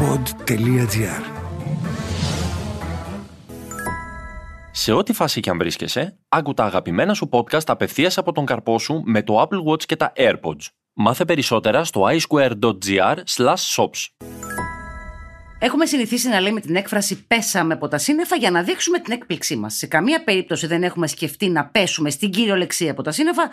pod.gr Σε ό,τι φάση και αν βρίσκεσαι, άκου τα αγαπημένα σου podcast απευθείας από τον καρπό σου με το Apple Watch και τα AirPods. Μάθε περισσότερα στο iSquare.gr shops. Έχουμε συνηθίσει να λέμε την έκφραση πέσαμε από τα σύννεφα για να δείξουμε την έκπληξή μας. Σε καμία περίπτωση δεν έχουμε σκεφτεί να πέσουμε στην κυριολεξία από τα σύννεφα,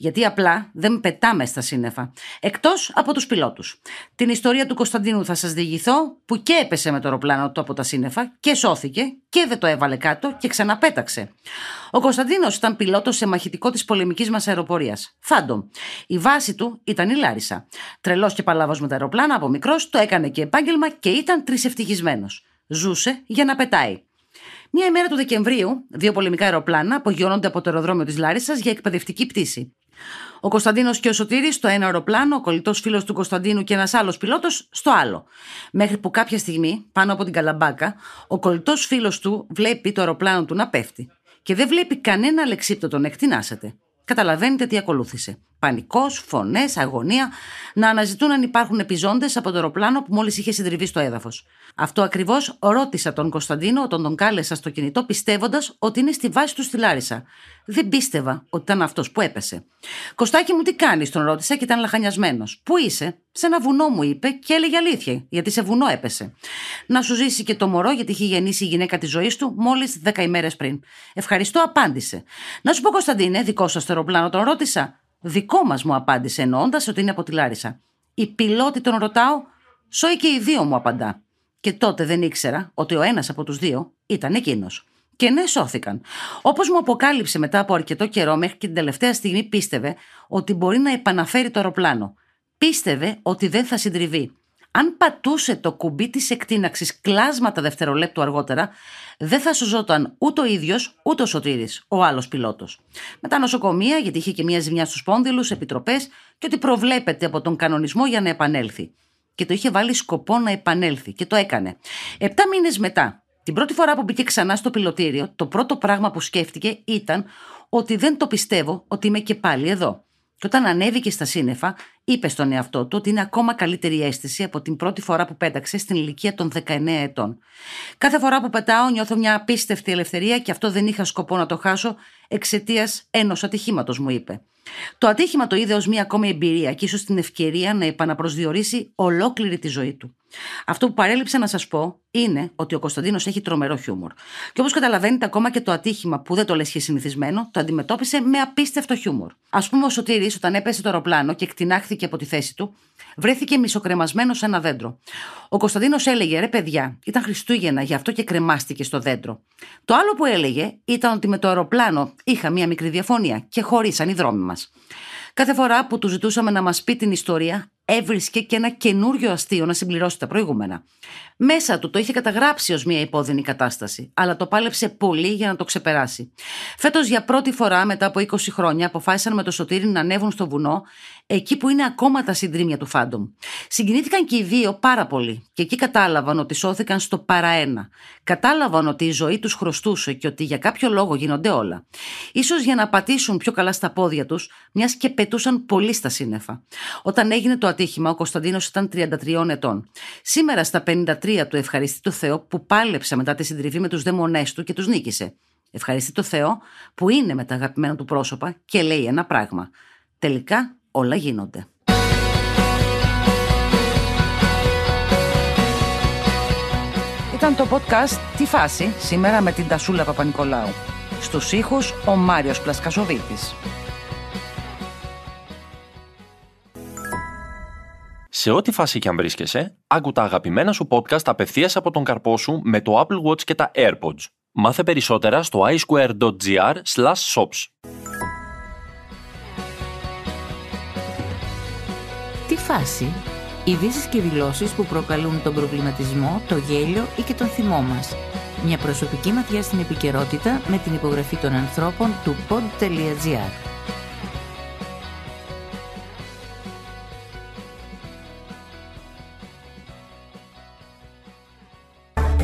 γιατί απλά δεν πετάμε στα σύννεφα. Εκτός από τους πιλότους. Την ιστορία του Κωνσταντίνου θα σας διηγηθώ, που και έπεσε με το αεροπλάνο του από τα σύννεφα και σώθηκε και δεν το έβαλε κάτω και ξαναπέταξε. Ο Κωνσταντίνος ήταν πιλότος σε μαχητικό της πολεμικής μας αεροπορίας. Φάντομ. Η βάση του ήταν η Λάρισα. Τρελός και παλάβος με τα αεροπλάνα από μικρός, το έκανε και επάγγελμα και ήταν τρισευτυχισμένος. Ζούσε για να πετάει. Μία ημέρα του Δεκεμβρίου, δύο πολεμικά αεροπλάνα απογειώνονται από το αεροδρόμιο της Λάρισας για εκπαιδευτική πτήση. Ο Κωνσταντίνος και ο Σωτήρης στο ένα αεροπλάνο, ο κολλητός φίλος του Κωνσταντίνου και ένας άλλος πιλότος στο άλλο. Μέχρι που κάποια στιγμή, πάνω από την καλαμπάκα, ο κολλητός φίλος του βλέπει το αεροπλάνο του να πέφτει. Και δεν βλέπει κανένα αλεξίπτωτο να εκτινάσεται. Καταλαβαίνετε τι ακολούθησε. Πανικός, φωνές, αγωνία, να αναζητούν αν υπάρχουν επιζώντες από το αεροπλάνο που μόλις είχε συντριβεί στο έδαφος. Αυτό ακριβώς ρώτησα τον Κωνσταντίνο όταν τον κάλεσα στο κινητό, πιστεύοντας ότι είναι στη βάση του στη Λάρισα. Δεν πίστευα ότι ήταν αυτός που έπεσε. Κωστάκι μου, τι κάνεις, τον ρώτησα και ήταν λαχανιασμένος. Πού είσαι, σε ένα βουνό μου είπε και έλεγε αλήθεια, γιατί σε βουνό έπεσε. Να σου ζήσει και το μωρό, γιατί είχε γεννήσει η γυναίκα της ζωής του μόλις δέκα ημέρες πριν. Ευχαριστώ, απάντησε. Να σου πω, Κωνσταντίνε, δικό σα το αεροπλάνο, τον ρώτησα. Δικό μας μου απάντησε, εννοώντας ότι είναι από τη Λάρισα. Η πιλότη τον ρωτάω, σώει και οι δύο μου απαντά. Και τότε δεν ήξερα ότι ο ένας από τους δύο ήταν εκείνος. Και ναι, σώθηκαν. Όπως μου αποκάλυψε μετά από αρκετό καιρό, μέχρι και την τελευταία στιγμή πίστευε ότι μπορεί να επαναφέρει το αεροπλάνο. Πίστευε ότι δεν θα συντριβεί. Αν πατούσε το κουμπί της εκτείναξη κλάσματα δευτερολέπτου αργότερα, δεν θα σωζόταν ούτε ο ίδιος ούτε ο Σωτήρης, ο άλλος πιλότος. Μετά νοσοκομεία, γιατί είχε και μια ζημιά στους πόνδυλους, επιτροπές και ότι προβλέπεται από τον κανονισμό για να επανέλθει. Και το είχε βάλει σκοπό να επανέλθει και το έκανε. Επτά μήνες μετά, την πρώτη φορά που μπήκε ξανά στο πιλωτήριο, το πρώτο πράγμα που σκέφτηκε ήταν ότι δεν το πιστεύω ότι είμαι και πάλι εδώ. Και όταν ανέβηκε στα σύννεφα, είπε στον εαυτό του ότι είναι ακόμα καλύτερη αίσθηση από την πρώτη φορά που πέταξε στην ηλικία των 19 ετών. Κάθε φορά που πετάω, νιώθω μια απίστευτη ελευθερία και αυτό δεν είχα σκοπό να το χάσω εξαιτίας ενός ατυχήματος, μου είπε. Το ατύχημα το είδε ως μια ακόμη εμπειρία και ίσως την ευκαιρία να επαναπροσδιορίσει ολόκληρη τη ζωή του. Αυτό που παρέλειψα να σας πω είναι ότι ο Κωνσταντίνος έχει τρομερό χιούμορ. Και όπως καταλαβαίνετε, ακόμα και το ατύχημα που δεν το λες και συνηθισμένο, το αντιμετώπισε με απίστευτο χιούμορ. Α πούμε, ο Σωτήρης, όταν έπεσε το αεροπλάνο και εκτινάχθηκε από τη θέση του, βρέθηκε μισοκρεμασμένος σε ένα δέντρο. Ο Κωνσταντίνος έλεγε: Ρε παιδιά, ήταν Χριστούγεννα, γι' αυτό και κρεμάστηκε στο δέντρο. Το άλλο που έλεγε ήταν ότι με το αεροπλάνο είχα μία μικρή διαφωνία και χωρίσαν οι δρόμοι μας. Κάθε φορά που του ζητούσαμε να μας πει την ιστορία, έβρισκε και ένα καινούριο αστείο να συμπληρώσει τα προηγούμενα. Μέσα του το είχε καταγράψει ως μια υπόδεινη κατάσταση, αλλά το πάλεψε πολύ για να το ξεπεράσει. Φέτος, για πρώτη φορά μετά από 20 χρόνια, αποφάσισαν με το σωτήρι να ανέβουν στο βουνό, εκεί που είναι ακόμα τα συντρίμια του Φάντομ. Συγκινήθηκαν και οι δύο πάρα πολύ, και εκεί κατάλαβαν ότι σώθηκαν στο παραένα. Κατάλαβαν ότι η ζωή τους χρωστούσε και ότι για κάποιο λόγο γίνονται όλα. σω για να πατήσουν πιο καλά στα πόδια τους, μιας και πετούσαν πολύ στα σύννεφα. Όταν έγινε το ατύχημα, ο Κωνσταντίνος ήταν 33 ετών. Σήμερα στα 53 του ευχαριστεί το Θεό που πάλεψε μετά τη συντριβή με τους δαίμονέ του και τους νίκησε. Ευχαριστεί το Θεό που είναι με τα αγαπημένα του πρόσωπα και λέει ένα πράγμα. Τελικά όλα γίνονται. Ήταν το podcast «Τι φάση» σήμερα με την Τασούλα Παπα-Νικολάου. Στους ήχους ο Μάριος Πλασκασοβίτης. Σε ό,τι φάση και αν βρίσκεσαι, άκου τα αγαπημένα σου podcast απευθείας από τον καρπό σου με το Apple Watch και τα AirPods. Μάθε περισσότερα στο iSquare.gr shops. Τι φάση; Ειδήσεις και δηλώσεις που προκαλούν τον προβληματισμό, το γέλιο ή και τον θυμό μας. Μια προσωπική ματιά στην επικαιρότητα με την υπογραφή των ανθρώπων του pod.gr.